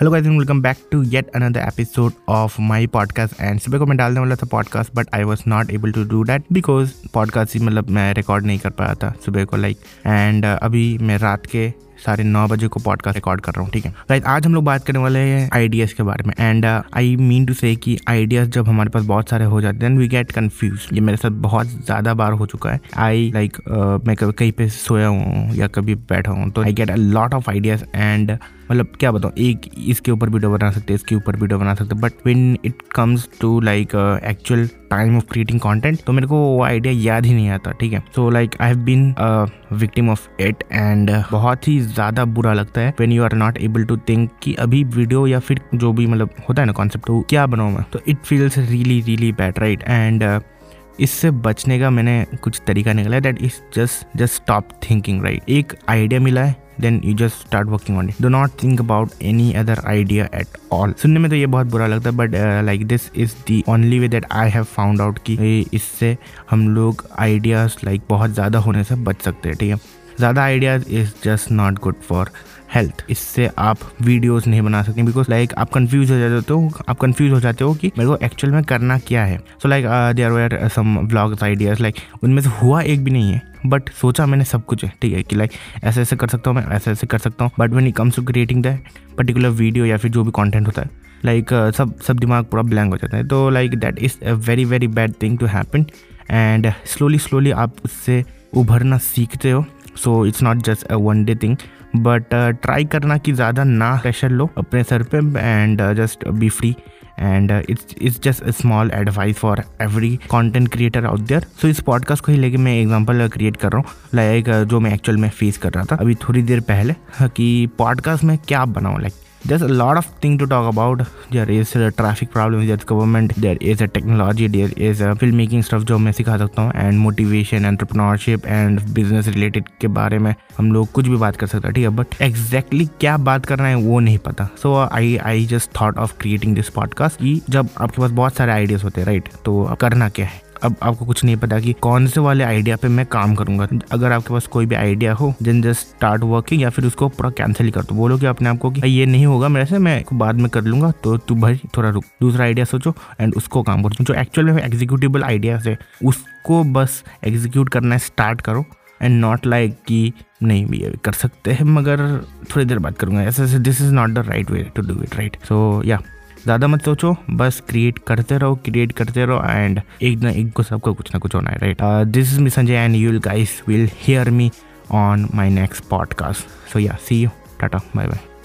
Hello guys and welcome back to yet another episode of my podcast and सुबह को मैं डालने वाला था podcast but I was not able to do that because podcast ही मतलब मैं रिकॉर्ड नहीं कर पाया था सुबह को लाइक like, एंड uh, अभी मैं रात के साढ़े नौ बजे को पॉडकास्ट रिकॉर्ड कर रहा हूँ ठीक है? राइट आज हम लोग बात करने वाले हैं आइडियाज़ के बारे में एंड आई मीन टू से कि आइडियाज़ जब हमारे पास बहुत सारे हो जाते हैं वी गेट कन्फ्यूज़ ये मेरे साथ बहुत ज़्यादा बार हो चुका है। आई लाइक like, uh, मैं कहीं पे सोया हूँ या कभी बैठा हूँ तो I get a lot of ideas and मतलब क्या बताऊँ एक इसके ऊपर वीडियो बना सकते हैं इसके ऊपर वीडियो बना सकते but when it comes to like actual time of creating content तो मेरे को वो आइडिया याद ही नहीं आता ठीक है? So like I have been victim of it and बहुत ही ज़्यादा बुरा लगता है when you are not able to think कि अभी वीडियो या फिर जो भी मतलब होता है ना कॉन्सेप्ट तो क्या बनाऊँ मैं? तो it feels really really bad right and इससे बचने का मैंने कुछ तरीका निकाला that is just just stop thinking right एक आइडिया मिला है then you just start working on it do not think about any other idea at all सुनने में तो ये बहुत बुरा लगता है but like this is the only way that I have found out कि इससे हम लोग आइडियाज़ लाइक like, बहुत ज़्यादा होने से बच सकते हैं ठीक है? ज़्यादा ideas is just not good for health इससे आप वीडियोस नहीं बना सकते बिकॉज़ लाइक आप कंफ्यूज हो जाते हो आप कंफ्यूज हो जाते हो कि मेरे को एक्चुअल में करना क्या है। So like there were some vlogs ideas like उनमें से हुआ एक भी नहीं है बट सोचा मैंने सब कुछ है ठीक है कि लाइक ऐसे ऐसे कर सकता हूँ मैं ऐसे ऐसे कर सकता हूँ। But when it comes to creating the particular video या फिर जो भी कॉन्टेंट होता है लाइक like, uh, सब सब दिमाग पूरा ब्लैंक हो जाता है। तो like that is a very very bad thing to happen and slowly slowly आप उससे उभरना सीखते हो। So it's not just a one day thing but try करना कि ज़्यादा ना प्रेशर लो अपने सर पे and just be free and it's it's just a small advice for every content creator out there so इस पॉडकास्ट को ही लेके मैं एग्जांपल क्रिएट कर रहा हूँ। लाइक uh, जो मैं एक्चुअल में फेस कर रहा था अभी थोड़ी देर पहले कि पॉडकास्ट में क्या बनाऊँ? Like there's a lot of thing to talk about. There is a traffic problem, there's government, there is a technology, there is a filmmaking stuff जो मैं सिखा सकता हूँ and motivation entrepreneurship and business related के बारे में हम लोग कुछ भी बात कर सकते हैं, ठीक है? बट एग्जैक्टली क्या बात करना है वो नहीं पता। So I I just thought of creating this podcast कि जब आपके पास बहुत सारे आइडियाज़ होते हैं राइट तो करना क्या है? अब आपको कुछ नहीं पता कि कौन से वाले आइडिया पे मैं काम करूँगा। अगर आपके पास कोई भी आइडिया हो देन जस्ट स्टार्ट वर्किंग या फिर उसको पूरा कैंसिल कर दो। बोलो कि अपने आपको कि ये नहीं होगा मेरे से, मैं बाद में कर लूँगा तो तू भाई थोड़ा रुक। दूसरा आइडिया सोचो एंड उसको काम करो। जो एक्चुअल में एग्जीक्यूटिबल आइडिया है, उसको बस एग्जीक्यूट करना स्टार्ट करो एंड नॉट लाइक कि नहीं भैया, कर सकते हैं, मगर थोड़ी देर बात करूँगा। ऐसे this is not the right way to do it right so या ज़्यादा मत सोचो, बस क्रिएट करते रहो क्रिएट करते रहो एंड एक ना एक को सबको कुछ ना कुछ होना है right this is me Sanjay and you'll guys will hear me on my next podcast so yeah see you tata bye bye